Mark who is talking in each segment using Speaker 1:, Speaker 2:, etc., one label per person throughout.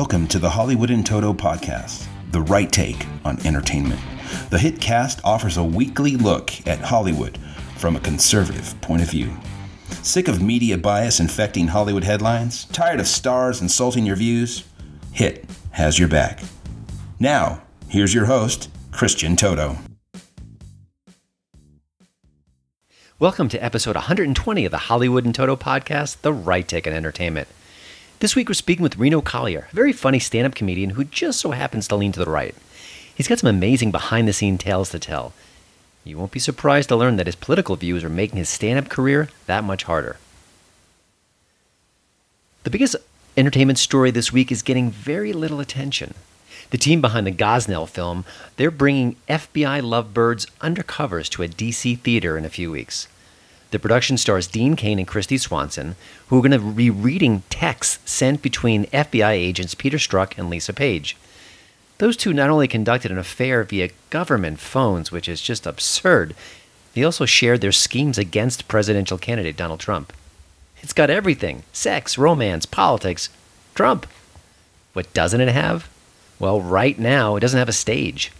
Speaker 1: Welcome to the Hollywood in Toto podcast, the right take on entertainment. The hit cast offers a weekly look at Hollywood from a conservative point of view. Sick of media bias infecting Hollywood headlines? Tired of stars insulting your views? Hit has your back. Now, here's your host, Christian Toto.
Speaker 2: Welcome to episode 120 of the Hollywood and Toto podcast, The Right Take on Entertainment. This week we're speaking with Reno Collier, a very funny stand up comedian who just so happens to lean to the right. He's got some amazing behind the scene tales to tell. You won't be surprised to learn that his political views are making his stand up career that much harder. The biggest entertainment story this week is getting very little attention. The team behind the Gosnell film, they're bringing FBI lovebirds undercovers to a DC theater in a few weeks. The production stars Dean Cain and Kristy Swanson, who are going to be reading texts sent between FBI agents Peter Strzok and Lisa Page. Those two not only conducted an affair via government phones, which is just absurd, they also shared their schemes against presidential candidate Donald Trump. It's got everything sex, romance, politics, Trump. What doesn't it have? Well, right now, it doesn't have a stage.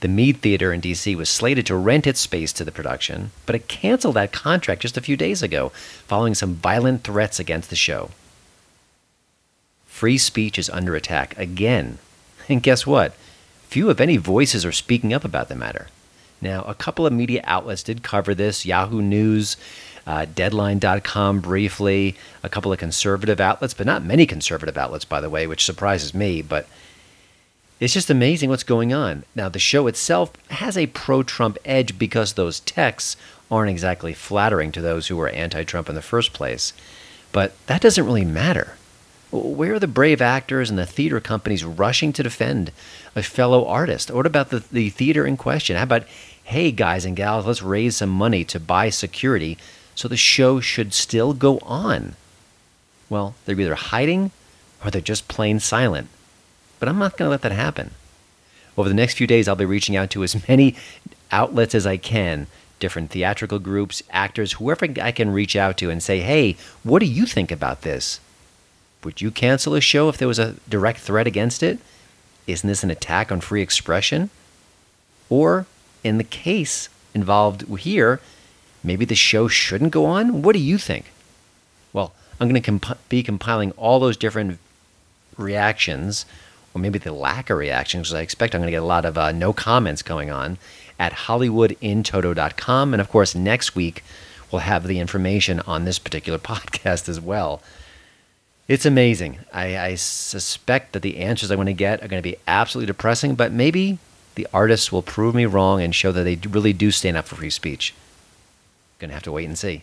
Speaker 2: The Mead Theater in D.C. was slated to rent its space to the production, but it canceled that contract just a few days ago following some violent threats against the show. Free speech is under attack again. And guess what? Few, if any, voices are speaking up about the matter. Now, a couple of media outlets did cover this Yahoo News, uh, Deadline.com briefly, a couple of conservative outlets, but not many conservative outlets, by the way, which surprises me. But it's just amazing what's going on. Now, the show itself has a pro Trump edge because those texts aren't exactly flattering to those who were anti Trump in the first place. But that doesn't really matter. Where are the brave actors and the theater companies rushing to defend a fellow artist? What about the, the theater in question? How about, hey, guys and gals, let's raise some money to buy security so the show should still go on? Well, they're either hiding or they're just plain silent but I'm not going to let that happen. Over the next few days, I'll be reaching out to as many outlets as I can different theatrical groups, actors, whoever I can reach out to and say, hey, what do you think about this? Would you cancel a show if there was a direct threat against it? Isn't this an attack on free expression? Or, in the case involved here, maybe the show shouldn't go on? What do you think? Well, I'm going to comp- be compiling all those different reactions or maybe the lack of reaction, because I expect I'm going to get a lot of uh, no comments going on at hollywoodintoto.com. And of course, next week we'll have the information on this particular podcast as well. It's amazing. I, I suspect that the answers I'm going to get are going to be absolutely depressing, but maybe the artists will prove me wrong and show that they really do stand up for free speech. Gonna have to wait and see.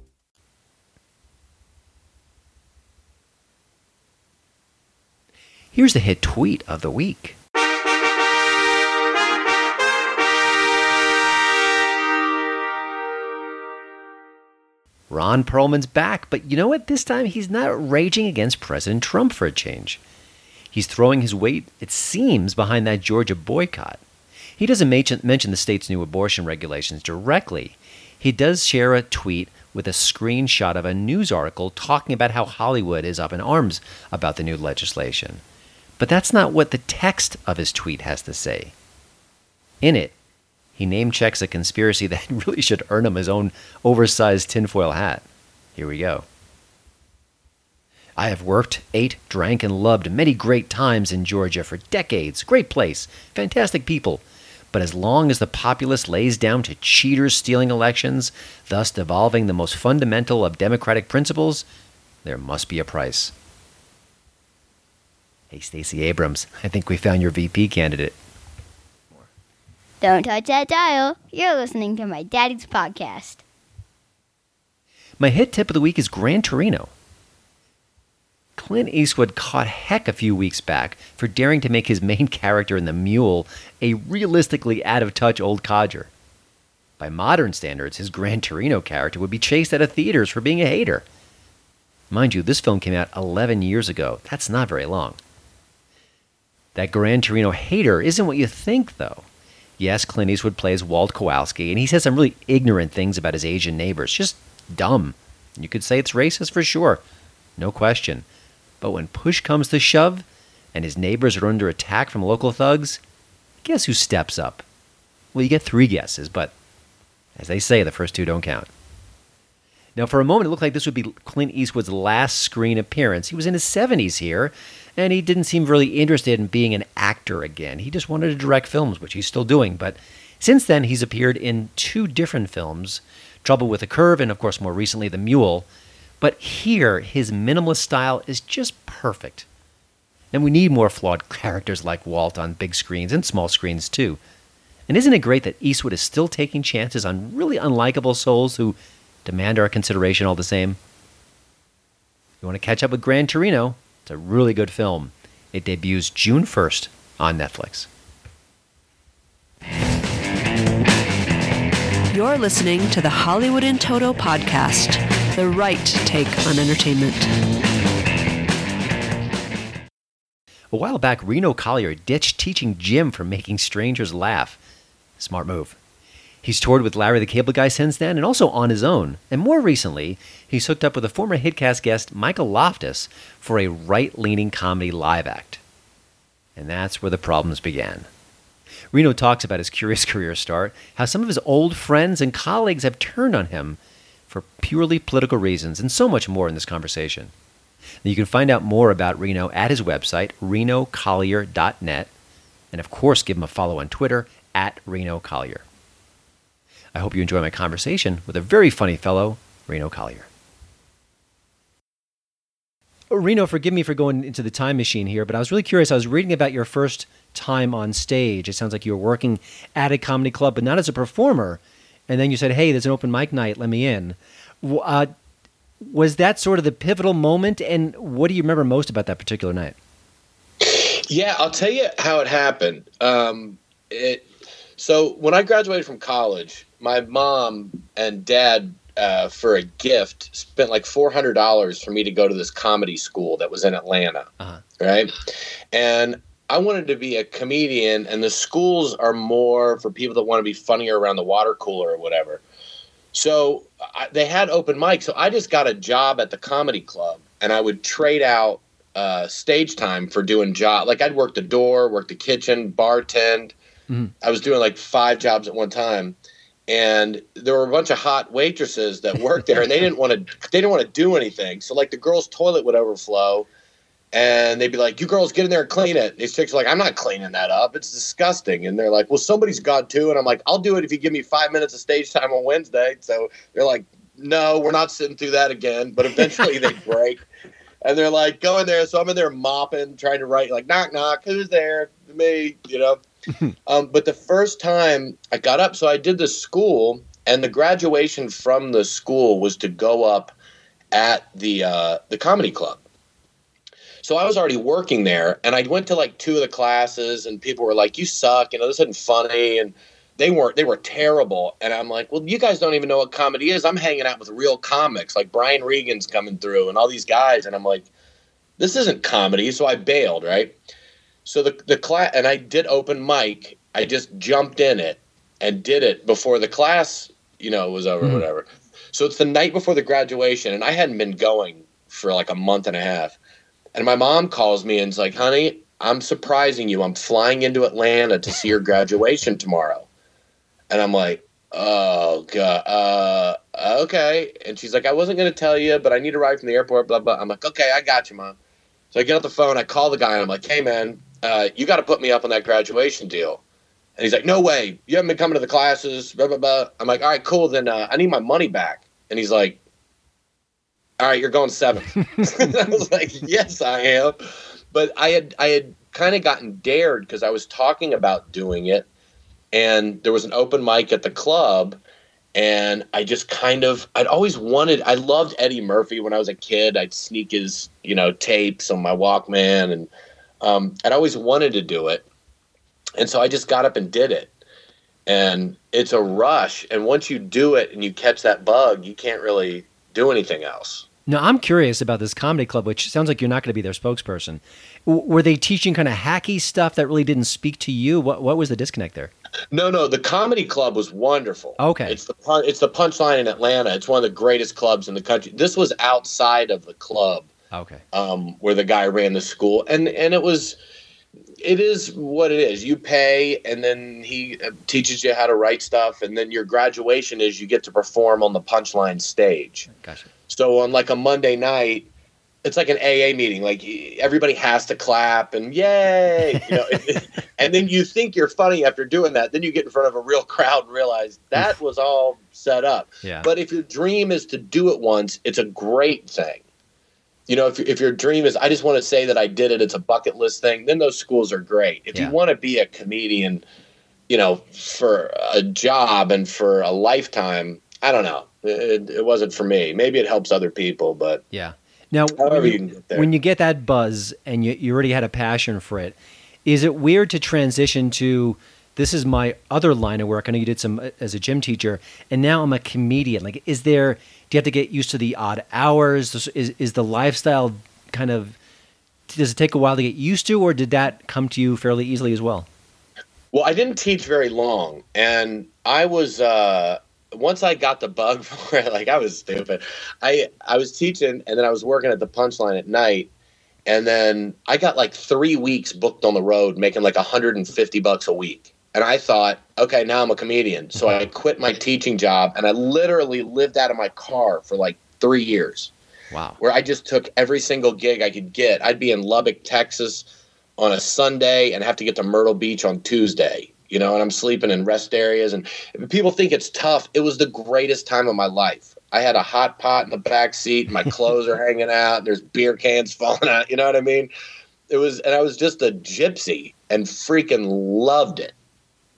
Speaker 2: Here's the hit tweet of the week. Ron Perlman's back, but you know what? This time he's not raging against President Trump for a change. He's throwing his weight, it seems, behind that Georgia boycott. He doesn't mention the state's new abortion regulations directly. He does share a tweet with a screenshot of a news article talking about how Hollywood is up in arms about the new legislation. But that's not what the text of his tweet has to say. In it, he name checks a conspiracy that really should earn him his own oversized tinfoil hat. Here we go. I have worked, ate, drank, and loved many great times in Georgia for decades. Great place, fantastic people. But as long as the populace lays down to cheaters stealing elections, thus devolving the most fundamental of democratic principles, there must be a price. Hey, Stacey Abrams, I think we found your VP candidate.
Speaker 3: Don't touch that dial. You're listening to my daddy's podcast.
Speaker 2: My hit tip of the week is Gran Torino. Clint Eastwood caught heck a few weeks back for daring to make his main character in The Mule a realistically out of touch old codger. By modern standards, his Gran Torino character would be chased out of theaters for being a hater. Mind you, this film came out 11 years ago. That's not very long. That Gran Torino hater isn't what you think, though. Yes, Clint Eastwood plays Walt Kowalski, and he says some really ignorant things about his Asian neighbors. Just dumb. You could say it's racist for sure. No question. But when push comes to shove, and his neighbors are under attack from local thugs, guess who steps up? Well, you get three guesses, but as they say, the first two don't count. Now, for a moment, it looked like this would be Clint Eastwood's last screen appearance. He was in his 70s here, and he didn't seem really interested in being an actor again. He just wanted to direct films, which he's still doing. But since then, he's appeared in two different films Trouble with a Curve, and of course, more recently, The Mule. But here, his minimalist style is just perfect. And we need more flawed characters like Walt on big screens and small screens, too. And isn't it great that Eastwood is still taking chances on really unlikable souls who demand our consideration all the same? You want to catch up with Gran Torino, it's a really good film. It debuts June 1st on Netflix.
Speaker 4: You're listening to the Hollywood in Toto podcast, the right take on entertainment.
Speaker 2: A while back, Reno Collier ditched teaching gym for making strangers laugh. Smart move. He's toured with Larry the Cable Guy since then and also on his own. And more recently, he's hooked up with a former Hitcast guest, Michael Loftus, for a right leaning comedy live act. And that's where the problems began. Reno talks about his curious career start, how some of his old friends and colleagues have turned on him for purely political reasons, and so much more in this conversation. You can find out more about Reno at his website, renocollier.net, and of course, give him a follow on Twitter at Reno Collier. I hope you enjoy my conversation with a very funny fellow, Reno Collier. Oh, Reno, forgive me for going into the time machine here, but I was really curious. I was reading about your first time on stage. It sounds like you were working at a comedy club, but not as a performer. And then you said, "Hey, there's an open mic night. Let me in." Uh, was that sort of the pivotal moment? And what do you remember most about that particular night?
Speaker 5: Yeah, I'll tell you how it happened. Um, it so when I graduated from college, my mom and dad, uh, for a gift, spent like four hundred dollars for me to go to this comedy school that was in Atlanta, uh-huh. right? And I wanted to be a comedian, and the schools are more for people that want to be funnier around the water cooler or whatever. So I, they had open mic, so I just got a job at the comedy club, and I would trade out uh, stage time for doing job. Like I'd work the door, work the kitchen, bartend. Mm-hmm. I was doing like five jobs at one time, and there were a bunch of hot waitresses that worked there, and they didn't want to. They didn't want to do anything. So like the girls' toilet would overflow and they'd be like, "You girls get in there and clean it." These chicks are like, "I'm not cleaning that up. It's disgusting." And they're like, "Well, somebody's got to." And I'm like, "I'll do it if you give me five minutes of stage time on Wednesday." So they're like, "No, we're not sitting through that again." But eventually they break, and they're like, "Go in there." So I'm in there mopping, trying to write like, "Knock knock, who's there?" Me, you know. um, but the first time I got up, so I did the school, and the graduation from the school was to go up at the uh, the comedy club. So I was already working there, and I went to like two of the classes, and people were like, "You suck," you know, this isn't funny, and they weren't. They were terrible, and I'm like, "Well, you guys don't even know what comedy is. I'm hanging out with real comics, like Brian Regan's coming through, and all these guys," and I'm like, "This isn't comedy." So I bailed, right? So the the class, and I did open mic. I just jumped in it and did it before the class, you know, was over, mm-hmm. whatever. So it's the night before the graduation, and I hadn't been going for like a month and a half. And my mom calls me and is like, honey, I'm surprising you. I'm flying into Atlanta to see your graduation tomorrow. And I'm like, oh, God. Uh, okay. And she's like, I wasn't going to tell you, but I need a ride from the airport, blah, blah. I'm like, okay, I got you, mom. So I get off the phone. I call the guy and I'm like, hey, man, uh, you got to put me up on that graduation deal. And he's like, no way. You haven't been coming to the classes, blah, blah, blah. I'm like, all right, cool. Then uh, I need my money back. And he's like, all right, you're going seventh. I was like, yes, I am. But I had I had kind of gotten dared because I was talking about doing it, and there was an open mic at the club, and I just kind of I'd always wanted I loved Eddie Murphy when I was a kid. I'd sneak his you know tapes on my Walkman, and um, I'd always wanted to do it, and so I just got up and did it. And it's a rush, and once you do it and you catch that bug, you can't really do anything else.
Speaker 2: Now, I'm curious about this comedy club, which sounds like you're not going to be their spokesperson. W- were they teaching kind of hacky stuff that really didn't speak to you? What What was the disconnect there?
Speaker 5: No, no, the comedy club was wonderful.
Speaker 2: Okay.
Speaker 5: it's the pun- it's the Punchline in Atlanta. It's one of the greatest clubs in the country. This was outside of the club
Speaker 2: Okay.
Speaker 5: um, where the guy ran the school, and and it was, it is what it is. You pay, and then he uh, teaches you how to write stuff, and then your graduation is you get to perform on the Punchline stage.
Speaker 2: Gotcha.
Speaker 5: So on like a Monday night, it's like an AA meeting. Like everybody has to clap and yay, you know. and then you think you're funny after doing that. Then you get in front of a real crowd and realize that was all set up.
Speaker 2: Yeah.
Speaker 5: But if your dream is to do it once, it's a great thing. You know, if, if your dream is, I just want to say that I did it, it's a bucket list thing, then those schools are great. If
Speaker 2: Yeah.
Speaker 5: you want to be a comedian, you know, for a job and for a lifetime, I don't know. It, it wasn't for me. Maybe it helps other people, but
Speaker 2: Yeah. Now, when
Speaker 5: you
Speaker 2: you,
Speaker 5: can get there.
Speaker 2: when you get that buzz and you, you already had a passion for it, is it weird to transition to this is my other line of work? I know you did some uh, as a gym teacher, and now I'm a comedian. Like, is there? Do you have to get used to the odd hours? Is is, the lifestyle kind of? Does it take a while to get used to, or did that come to you fairly easily as well?
Speaker 5: Well, I didn't teach very long, and I was uh, once I got the bug for it. Like I was stupid. I I was teaching, and then I was working at the Punchline at night, and then I got like three weeks booked on the road, making like 150 bucks a week. And I thought, okay, now I'm a comedian. So I quit my teaching job, and I literally lived out of my car for like three years
Speaker 2: Wow.
Speaker 5: where I just took every single gig I could get. I'd be in Lubbock, Texas on a Sunday and have to get to Myrtle Beach on Tuesday, you know, and I'm sleeping in rest areas. And people think it's tough. It was the greatest time of my life. I had a hot pot in the back seat. My clothes are hanging out. There's beer cans falling out. You know what I mean? It was, and I was just a gypsy and freaking loved it.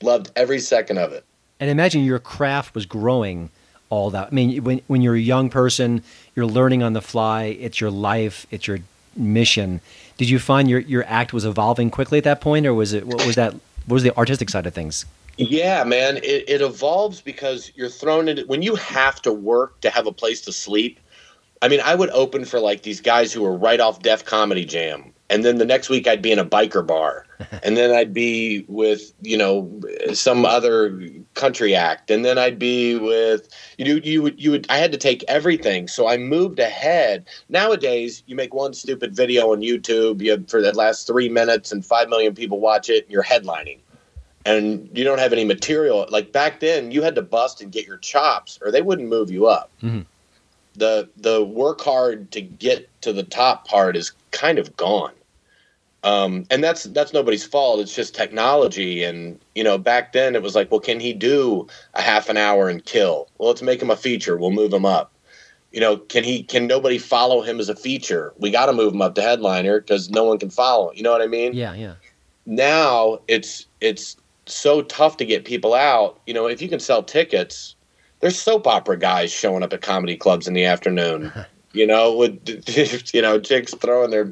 Speaker 5: Loved every second of it.
Speaker 2: And imagine your craft was growing all that. I mean, when when you're a young person, you're learning on the fly. It's your life. It's your mission. Did you find your your act was evolving quickly at that point, or was it what was that? What was the artistic side of things?
Speaker 5: Yeah, man, it, it evolves because you're thrown into when you have to work to have a place to sleep. I mean, I would open for like these guys who were right off Def Comedy Jam, and then the next week I'd be in a biker bar, and then I'd be with you know some other country act, and then I'd be with you. know, You would you would I had to take everything, so I moved ahead. Nowadays, you make one stupid video on YouTube, you for the last three minutes, and five million people watch it, and you're headlining and you don't have any material. Like back then, you had to bust and get your chops, or they wouldn't move you up.
Speaker 2: Mhm.
Speaker 5: The the work hard to get to the top part is kind of gone, um, and that's that's nobody's fault. It's just technology, and you know, back then it was like, well, can he do a half an hour and kill? Well, let's make him a feature. We'll move him up. You know, can he? Can nobody follow him as a feature? We got to move him up to headliner because no one can follow. him. You know what I mean?
Speaker 2: Yeah, yeah.
Speaker 5: now it's it's so tough to get people out. You know, if you can sell tickets, there's soap opera guys showing up at comedy clubs in the afternoon. you know, with you know chicks throwing their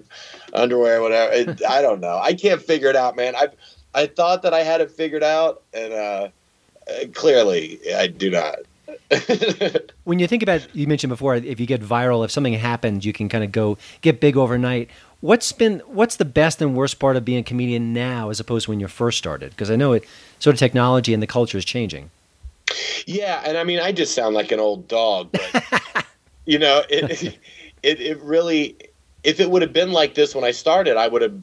Speaker 5: underwear, whatever. It, I don't know. I can't figure it out, man. I I thought that I had it figured out, and uh, uh, clearly I do not.
Speaker 2: When you think about, you mentioned before, if you get viral, if something happens, you can kind of go get big overnight. What's been, what's the best and worst part of being a comedian now, as opposed to when you first started? Because I know it, sort of technology and the culture is changing.
Speaker 5: Yeah, and I mean, I just sound like an old dog, but you know, it, it it really, if it would have been like this when I started, I would have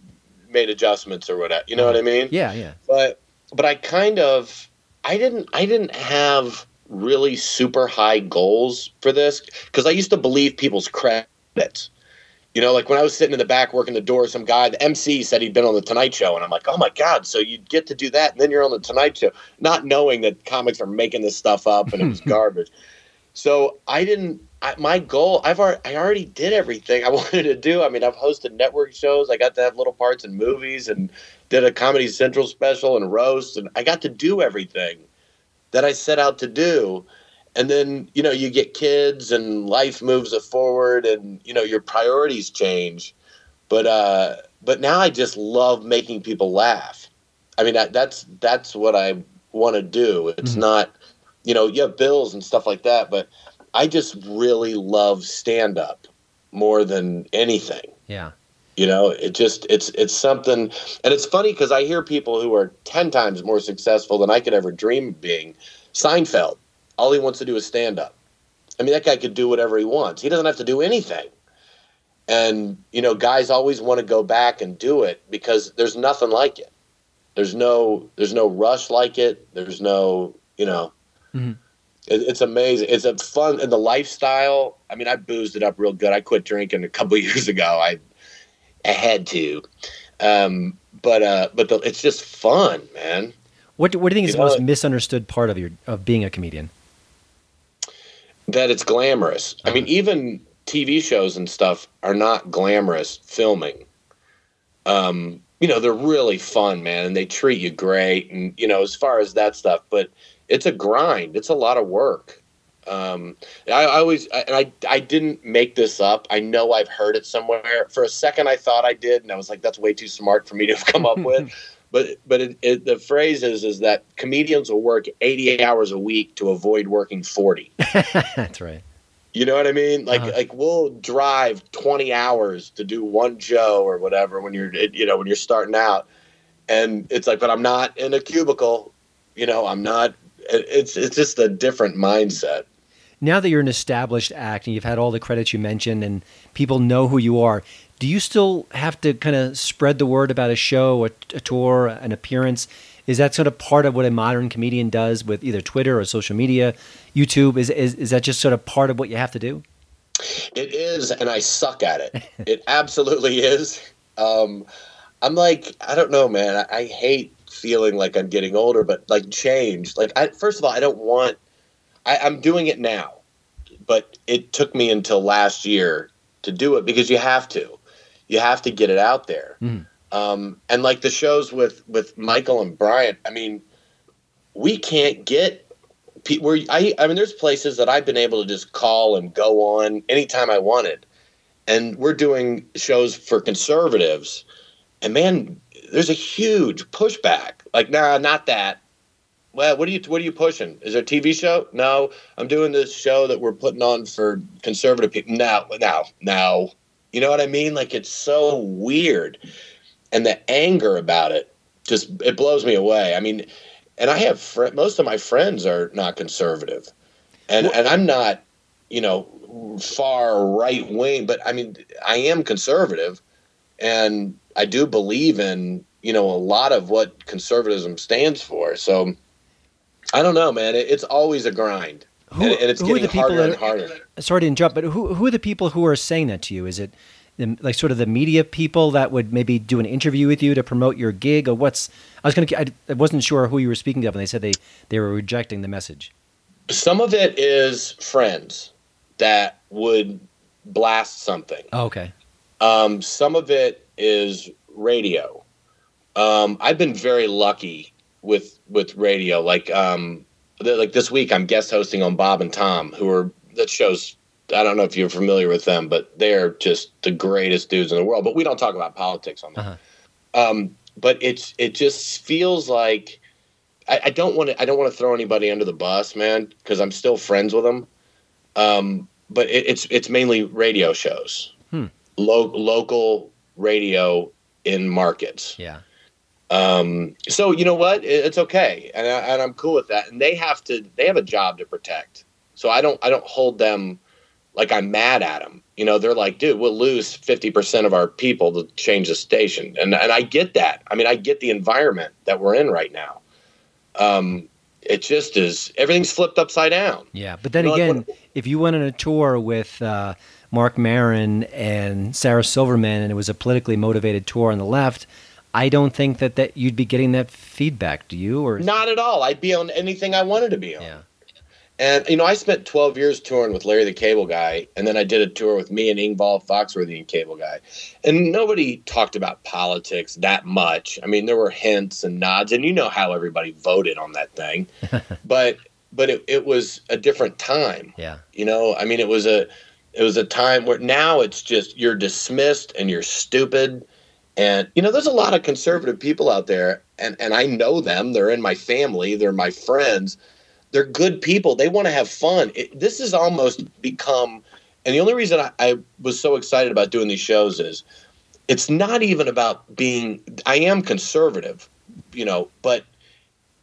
Speaker 5: made adjustments or whatever. You know what I mean?
Speaker 2: Yeah, yeah.
Speaker 5: But but I kind of, I didn't I didn't have really super high goals for this because I used to believe people's credits. You know, like when I was sitting in the back working the door, some guy, the MC said he'd been on the Tonight Show, and I'm like, oh my god! So you get to do that, and then you're on the Tonight Show, not knowing that comics are making this stuff up and it was garbage. So I didn't. I, my goal, I've already, I already did everything I wanted to do. I mean, I've hosted network shows. I got to have little parts in movies and did a Comedy Central special and roast, and I got to do everything that I set out to do. and then you know you get kids and life moves forward and you know your priorities change but uh but now i just love making people laugh i mean that, that's that's what i want to do it's
Speaker 2: Mhm.
Speaker 5: not you know you have bills and stuff like that but i just really love stand up more than anything.
Speaker 2: Yeah.
Speaker 5: you know it just it's it's something and it's funny because i hear people who are 10 times more successful than i could ever dream of being. Seinfeld all he wants to do is stand up i mean that guy could do whatever he wants. He doesn't have to do anything. And you know guys always want to go back and do it because there's nothing like it. There's no there's no rush like it. There's no you know.
Speaker 2: Mhm.
Speaker 5: It, it's amazing it's a fun and the lifestyle i mean i boozed it up real good i quit drinking a couple years ago i i had to um but uh but the, it's just fun man
Speaker 2: What do, what do you think is
Speaker 5: You
Speaker 2: the
Speaker 5: know
Speaker 2: most misunderstood part of your of being a comedian?
Speaker 5: that it's glamorous. I mean, even TV shows and stuff are not glamorous filming. Um, you know, they're really fun, man, and they treat you great, and you know, as far as that stuff, but it's a grind. It's a lot of work. Um, I, I always, and I, I didn't make this up. I know I've heard it somewhere. For a second, I thought I did, and I was like, "That's way too smart for me to have come up with." But, but it, it, the phrase is, is that comedians will work 80 hours a week to avoid working 40.
Speaker 2: That's right.
Speaker 5: You know what I mean? Like
Speaker 2: Uh-huh.
Speaker 5: like we'll drive 20 hours to do one Joe or whatever when you're you know when you're starting out, and it's like, but I'm not in a cubicle. You know, I'm not. It- It's it's just a different mindset.
Speaker 2: Now that you're an established act and you've had all the credits you mentioned and people know who you are, do you still have to kind of spread the word about a show, a, a tour, an appearance? Is that sort of part of what a modern comedian does with either Twitter or social media, YouTube? Is, is, is that just sort of part of what you have to do?
Speaker 5: It is, and I suck at it. It absolutely is. Um, I'm like, I don't know, man. I, I hate feeling like I'm getting older, but like change. Like, I, first of all, I don't want. I, I'm doing it now, but it took me until last year to do it because you have to. You have to get it out there.
Speaker 2: Mhm.
Speaker 5: Um, and like the shows with with Michael and Bryant, I mean, we can't get where I I mean, there's places that I've been able to just call and go on anytime I wanted, and we're doing shows for conservatives, and man, there's a huge pushback. Like, nah, not that. Well, what are you what are you pushing? Is there a TV show? No, I'm doing this show that we're putting on for conservative people. No, no, no. You know what I mean? Like it's so weird, and the anger about it just it blows me away. I mean, and I have fr- most of my friends are not conservative, and and I'm not, you know, far right wing, but I mean, I am conservative, and I do believe in you know a lot of what conservatism stands for. So I don't know, man. It, it's always a grind,
Speaker 2: Who-
Speaker 5: and, and it's
Speaker 2: are
Speaker 5: getting harder and
Speaker 2: that-
Speaker 5: harder.
Speaker 2: Sorry to interrupt, but who, who are the people who are saying that to you? Is it the, like sort of the media people that would maybe do an interview with you to promote your gig, or what's? I was gonna. I, I wasn't sure who you were speaking of, and they said they they were rejecting the message.
Speaker 5: Some of it is friends that would blast something.
Speaker 2: Oh, okay.
Speaker 5: Um, some of it is radio. Um, I've been very lucky with with radio. Like um, the, like this week, I'm guest hosting on Bob and Tom, who are that shows. I don't know if you're familiar with them, but they're just the greatest dudes in the world. But we don't talk about politics on that.
Speaker 2: Uh-huh.
Speaker 5: Um, but it's it just feels like I, I don't want to I don't want to throw anybody under the bus, man, because I'm still friends with them. Um, but it, it's it's mainly radio shows,
Speaker 2: Hmm.
Speaker 5: Lo- local radio in markets.
Speaker 2: Yeah.
Speaker 5: Um, so you know what? It, it's okay, and, I, and I'm cool with that. And they have to they have a job to protect. So I don't I don't hold them like I'm mad at them. You know, they're like, dude, we'll lose fifty percent of our people to change the station, and and I get that. I mean, I get the environment that we're in right now. Um, it just is everything's flipped upside down.
Speaker 2: Yeah, but then
Speaker 5: You know, like
Speaker 2: again, if you went on a tour with uh, Marc Maron and Sarah Silverman, and it was a politically motivated tour on the left, I don't think that, that you'd be getting that feedback. Do you? Or
Speaker 5: Not at all. I'd be on anything I wanted to be on.
Speaker 2: yeah,
Speaker 5: And you know, I spent 12 years touring with Larry the Cable Guy, and then I did a tour with me and Engvall Foxworthy and Cable Guy. And nobody talked about politics that much. I mean, there were hints and nods, and you know how everybody voted on that thing. but but it, it was a different time.
Speaker 2: Yeah.
Speaker 5: You know, I mean, it was a it was a time where now it's just you're dismissed and you're stupid. And you know, there's a lot of conservative people out there, and and I know them. They're in my family. They're my friends. They're good people. They want to have fun. It, this has almost become, and the only reason I, I was so excited about doing these shows is, it's not even about being. I am conservative, you know, but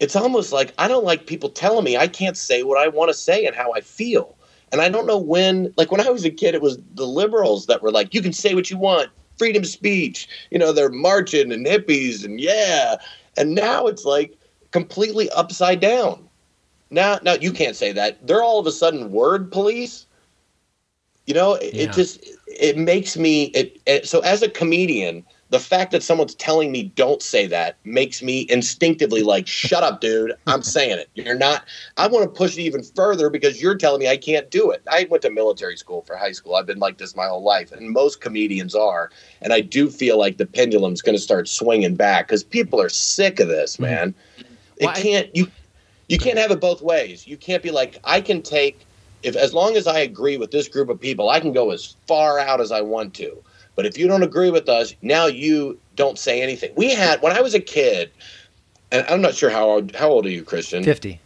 Speaker 5: it's almost like I don't like people telling me I can't say what I want to say and how I feel. And I don't know when, like when I was a kid, it was the liberals that were like, you can say what you want, freedom of speech. You know, they're marching and hippies and yeah. And now it's like completely upside down. Now, now you can't say that. They're all of a sudden word police. You know, it,
Speaker 2: Yeah.
Speaker 5: it just it makes me it, it. So as a comedian, the fact that someone's telling me don't say that makes me instinctively like, shut up, dude. I'm saying it. You're not. I want to push it even further because you're telling me I can't do it. I went to military school for high school. I've been like this my whole life, and most comedians are. And I do feel like the pendulum's going to start swinging back because people are sick of this, mm-hmm. man. It
Speaker 2: Well,
Speaker 5: can't you you can't have it both ways. You can't be like I can take if as long as I agree with this group of people, I can go as far out as I want to. But if you don't agree with us, now you don't say anything. We had when I was a kid, and I'm not sure how old, how old are you, Christian?
Speaker 2: 50.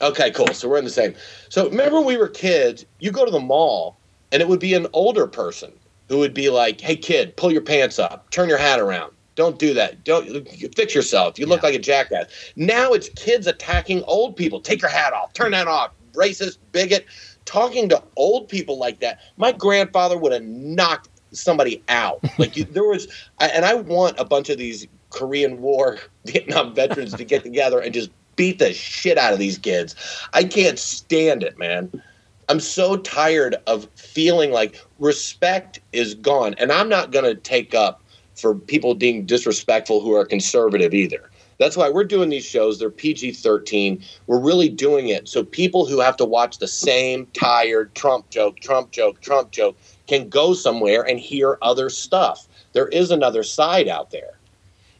Speaker 5: Okay, cool. So we're in the same. So remember when we were kids, you go to the mall and it would be an older person who would be like, "Hey kid, pull your pants up. Turn your hat around. Don't do that. Don't fix yourself. You look
Speaker 2: Yeah.
Speaker 5: like a jackass." Now it's kids attacking old people. Take your hat off. Turn that off. Racist, bigot. Talking to old people like that. My grandfather would have knocked somebody out. Like you, there was and I want a bunch of these Korean War Vietnam veterans to get together and just beat the shit out of these kids. I can't stand it, man. I'm so tired of feeling like respect is gone. And I'm not going to take up for people being disrespectful who are conservative either. That's why we're doing these shows. They're PG 13. We're really doing it so people who have to watch the same tired Trump joke, Trump joke, Trump joke can go somewhere and hear other stuff. There is another side out there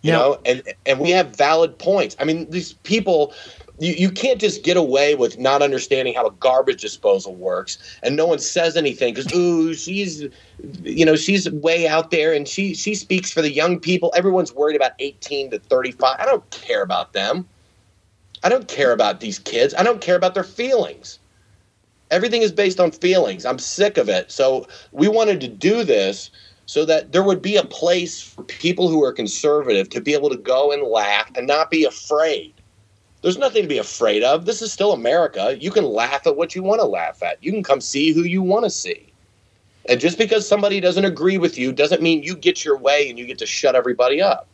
Speaker 5: you
Speaker 2: Now-
Speaker 5: know and and we have valid points. I mean these people you, you can't just get away with not understanding how a garbage disposal works and no one says anything because ooh she's you know she's way out there and she she speaks for the young people. Everyone's worried about 18 to 35 i don't care about them. I don't care about these kids. I don't care about their feelings everything is based on feelings i'm sick of it so we wanted to do this so that there would be a place for people who are conservative to be able to go and laugh and not be afraid. There's nothing to be afraid of. This is still America. You can laugh at what you want to laugh at. You can come see who you want to see. And just because somebody doesn't agree with you doesn't mean you get your way and you get to shut everybody up.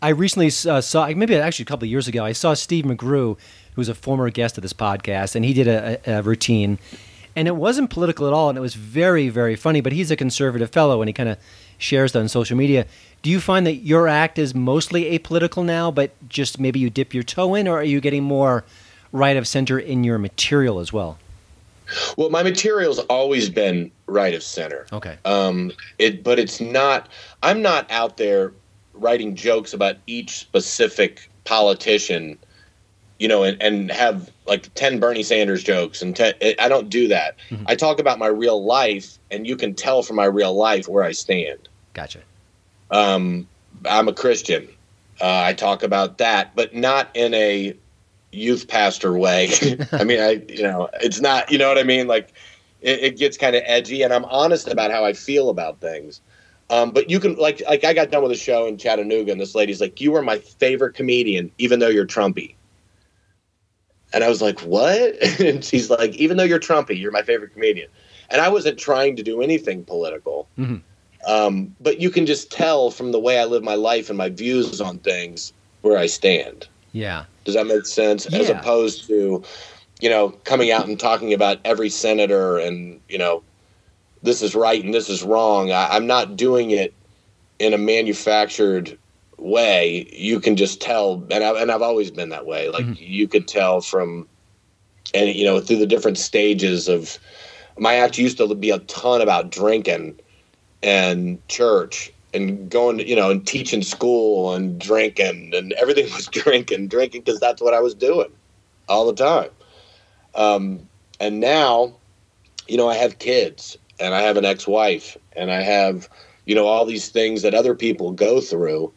Speaker 2: I recently uh, saw, maybe actually a couple of years ago, I saw Steve McGrew, who's a former guest of this podcast, and he did a, a, routine. And it wasn't political at all, and it was very, very funny. But he's a conservative fellow, and he kind of shares that on social media. Do you find that your act is mostly apolitical now, but just maybe you dip your toe in, or are you getting more right of center in your material as well?
Speaker 5: Well, my material's always been right of center.
Speaker 2: Okay.
Speaker 5: Um, it, but it's not. I'm not out there writing jokes about each specific politician, you know, and, and have like ten Bernie Sanders jokes, and 10, I don't do that. I talk about my real life, and you can tell from my real life where I stand.
Speaker 2: Gotcha.
Speaker 5: Um, I'm a Christian. Uh, I talk about that, but not in a youth pastor way. I mean, I you know, it's not. You know what I mean? Like, it, it gets kind of edgy, and I'm honest about how I feel about things. Um, but you can like like I got done with a show in Chattanooga, and this lady's like, "You are my favorite comedian, even though you're Trumpy." And I was like, "What?" and she's like, "Even though you're Trumpy, you're my favorite comedian." And I wasn't trying to do anything political.
Speaker 2: Mhm.
Speaker 5: Um, but you can just tell from the way I live my life and my views on things where I stand.
Speaker 2: Yeah.
Speaker 5: Does that make sense? As opposed to, you know, coming out and talking about every senator and, you know, this is right and this is wrong. I, I'm not doing it in a manufactured way. You can just tell, and, I, and I've always been that way. Like you could tell from, and you know, through the different stages of my act used to be a ton about drinking and church and going, you know, and teaching school and drinking and everything was drinking, drinking because that's what I was doing. all the time. Um, and now, you know, I have kids and I have an ex-wife and I have, you know, all these things that other people go through,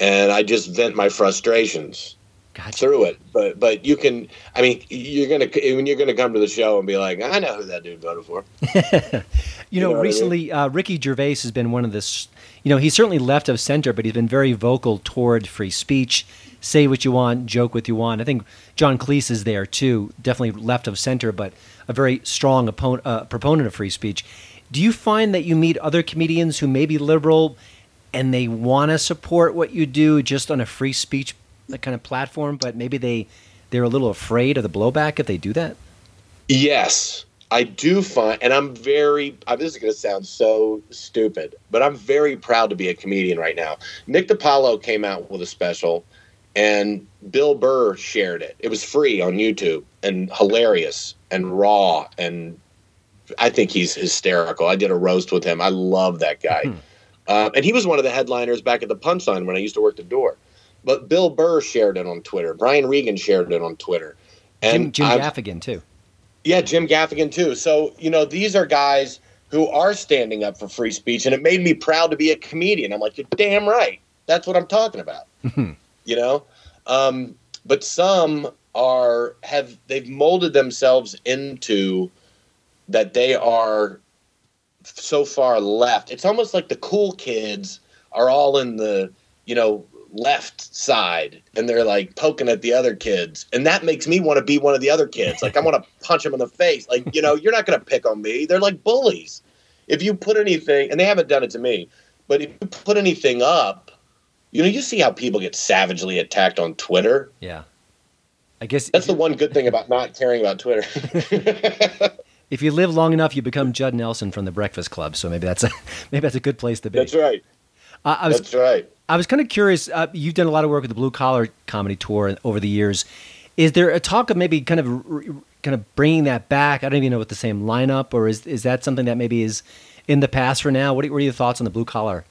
Speaker 5: and I just vent my frustrations
Speaker 2: Gotcha.
Speaker 5: through it. But but you can, I mean, you're gonna when you're gonna come to the show and be like, I know who that dude voted for.
Speaker 2: You
Speaker 5: know
Speaker 2: know,
Speaker 5: what I mean?
Speaker 2: recently uh, Ricky Gervais has been one of this. You know, he's certainly left of center, but he's been very vocal toward free speech. Say what you want, joke what you want. I think John Cleese is there too. Definitely left of center, but a very strong opponent, uh, proponent of free speech. Do you find that you meet other comedians who may be liberal and they want to support what you do just on a free speech kind of platform, but maybe they they're a little afraid of the blowback if they do that?
Speaker 5: Yes, I do find, and I'm very. uh, This is going to sound so stupid, but I'm very proud to be a comedian right now. Nick DiPaolo came out with a special, and Bill Burr shared it. It was free on YouTube and hilarious and raw, and I think he's hysterical. I did a roast with him. I love that guy, uh, and he was one of the headliners back at the Punchline when I used to work the door. But Bill Burr shared it on Twitter. Brian Regan shared it on Twitter.
Speaker 2: Jim, Jim Gaffigan too.
Speaker 5: yeah, Jim Gaffigan too. So, you know, these are guys who are standing up for free speech, and it made me proud to be a comedian. I'm like, you're damn right. That's what I'm talking about. you know? Um, but some are have they've molded themselves into that they are so far left. It's almost like the cool kids are all in the, you know, left side and they're like poking at the other kids. And that makes me want to be one of the other kids. Like I want to punch them in the face. Like, you know, you're not going to pick on me. They're like bullies. If you put anything, and they haven't done it to me, but if you put anything up, you know, you see how people get savagely attacked on Twitter.
Speaker 2: Yeah. I guess
Speaker 5: That's the one good thing about not caring about Twitter.
Speaker 2: if you live long enough, you become Judd Nelson from the Breakfast Club. So maybe that's a maybe that's a good place to be.
Speaker 5: That's right.
Speaker 2: Uh, I was
Speaker 5: That's right.
Speaker 2: I was kind of curious. Uh, you've done a lot of work with the Blue Collar Comedy Tour over the years. Is there a talk of maybe kind of kind of bringing that back? I don't even know with the same lineup, or is is that something that maybe is in the past for now? What are, what are your thoughts on the blue collar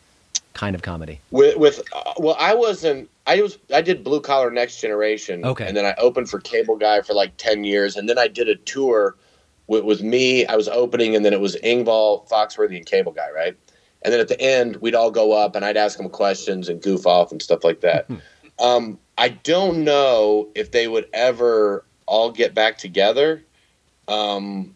Speaker 2: kind of comedy?
Speaker 5: with, with uh, well i wasn't i was i did blue collar next generation
Speaker 2: Okay.
Speaker 5: and then i opened for cable guy for like 10 years and then i did a tour with, was me i was opening and then it was Engvall foxworthy and cable guy right? And then at the end we'd all go up and i'd ask them questions and goof off and stuff like that. Um, i don't know if they would ever all get back together. Um,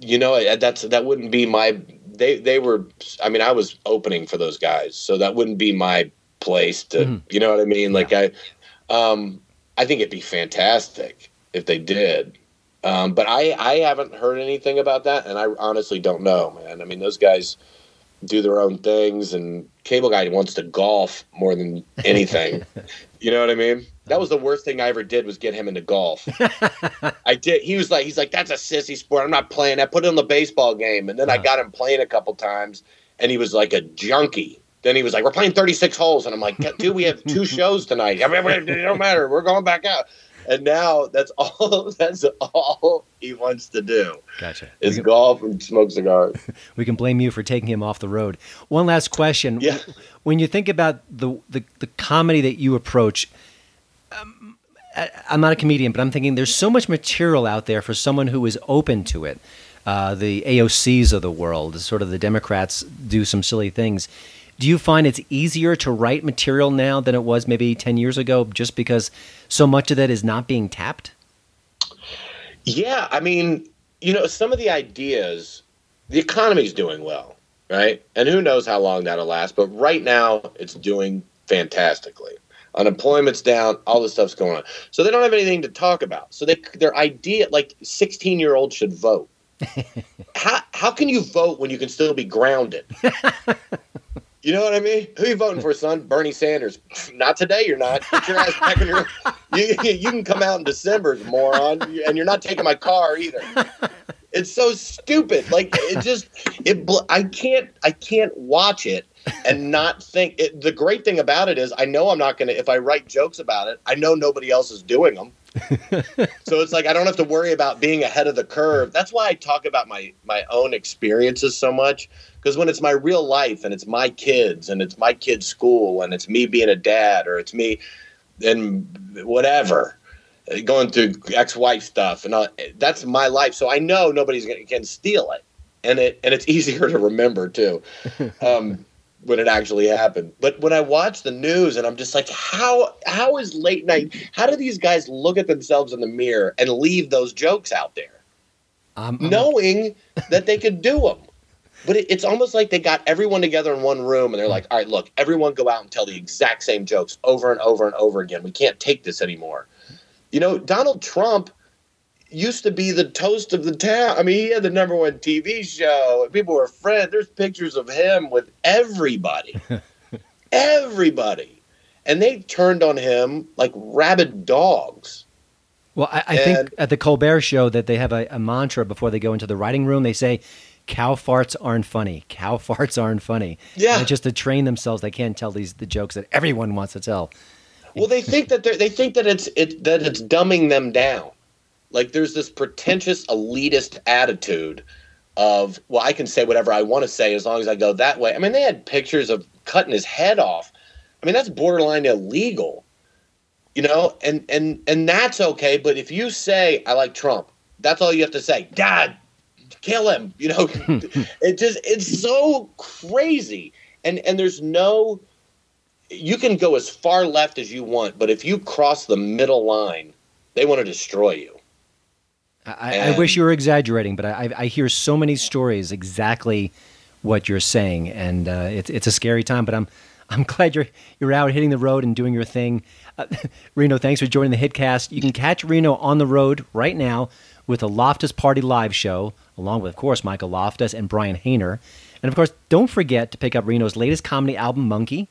Speaker 5: you know that's that wouldn't be my they they were i mean i was opening for those guys so that wouldn't be my place to
Speaker 2: Mhm.
Speaker 5: you know what i mean? Like i um i think it'd be fantastic if they did um but i i haven't heard anything about that and i honestly don't know man i mean those guys do their own things and cable guy wants to golf more than anything you know what i mean that was the worst thing i ever did was get him into golf I did. He was like, he's like, that's a sissy sport. I'm not playing that. Put it in the baseball game. And then I got him playing a couple times, and he was like a junkie. Then he was like, we're playing 36 holes, and I'm like, dude, we have two shows tonight. I mean, it don't matter. We're going back out. And now that's all. That's all he wants to do
Speaker 2: Gotcha.
Speaker 5: is golf and smoke cigars.
Speaker 2: We can blame you for taking him off the road. One last question.
Speaker 5: Yeah.
Speaker 2: When you think about the the, the comedy that you approach, um, I, I'm not a comedian, but I'm thinking there's so much material out there for someone who is open to it. Uh, the AOCs of the world, sort of the Democrats do some silly things. Do you find it's easier to write material now than it was maybe 10 years ago just because so much of that is not being tapped?
Speaker 5: Yeah, I mean, you know, some of the ideas, the economy's doing well, right? And who knows how long that'll last, but right now it's doing fantastically. Unemployment's down, all this stuff's going on. So they don't have anything to talk about. So they their idea like 16-year-olds should vote. how how can you vote when you can still be grounded? You know what I mean? Who you voting for, son? Bernie Sanders. Not today, you're not. Get your ass back in your. You, you can come out in December, moron, and you're not taking my car either. It's so stupid. Like it just it. I can't. I can't watch it and not think. It, the great thing about it is, I know I'm not gonna. If I write jokes about it, I know nobody else is doing them. so it's like I don't have to worry about being ahead of the curve. That's why I talk about my my own experiences so much because when it's my real life and it's my kids and it's my kids' school and it's me being a dad or it's me and whatever, going through ex-wife stuff, and all, that's my life. So I know nobody's gonna can steal it, and it and it's easier to remember too. Um, when it actually happened. But when I watch the news and I'm just like, how how is late night? How do these guys look at themselves in the mirror and leave those jokes out there,
Speaker 2: I'm-
Speaker 5: knowing that they could do them? But it, it's almost like they got everyone together in one room and they're like, all right, look, everyone go out and tell the exact same jokes over and over and over again. We can't take this anymore. You know, Donald Trump used to be the toast of the town. I mean, he had the number one TV show, and people were friends. There's pictures of him with everybody, everybody, and they turned on him like rabid dogs.
Speaker 2: Well, I, I think at the Colbert Show that they have a, a mantra before they go into the writing room. They say, "Cow farts aren't funny. Cow farts aren't funny."
Speaker 5: Yeah.
Speaker 2: And just to train themselves. They can't tell these the jokes that everyone wants to tell.
Speaker 5: Well, they think that they think that it's it that it's dumbing them down. Like there's this pretentious elitist attitude of well, I can say whatever I want to say as long as I go that way. I mean, they had pictures of cutting his head off. I mean, that's borderline illegal. You know, and and and that's okay. But if you say I like Trump, that's all you have to say. God, kill him. You know, hmm. it just it's so crazy. And and there's no you can go as far left as you want, but if you cross the middle line, they want to destroy you.
Speaker 2: I, I wish you were exaggerating, but I, I- I hear so many stories exactly what you're saying, and uh, it's it's a scary time. But I'm I'm glad you're you're out hitting the road and doing your thing. Uh, Reno, thanks for joining the Hitcast. You can catch Reno on the road right now with a Loftus Party live show, along with of course Michael Loftus and Brian Haner, and of course don't forget to pick up Reno's latest comedy album, Monkey.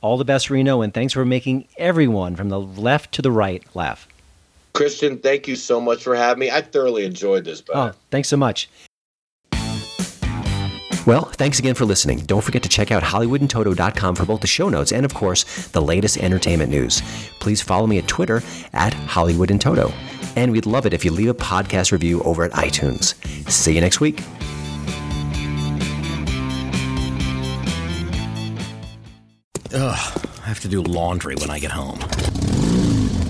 Speaker 2: All the best, Reno, and thanks for making everyone from the left to the right laugh.
Speaker 5: Christian, thank you so much for having me. I thoroughly enjoyed this, bud.
Speaker 2: Oh, thanks so much.
Speaker 6: Well, thanks again for listening. Don't forget to check out HollywoodInToto.com for both the show notes and, of course, the latest entertainment news. Please follow me at Twitter at Hollywood in Toto. And we'd love it if you leave a podcast review over at iTunes. See you next week.
Speaker 7: Ugh, I have to do laundry when I get home.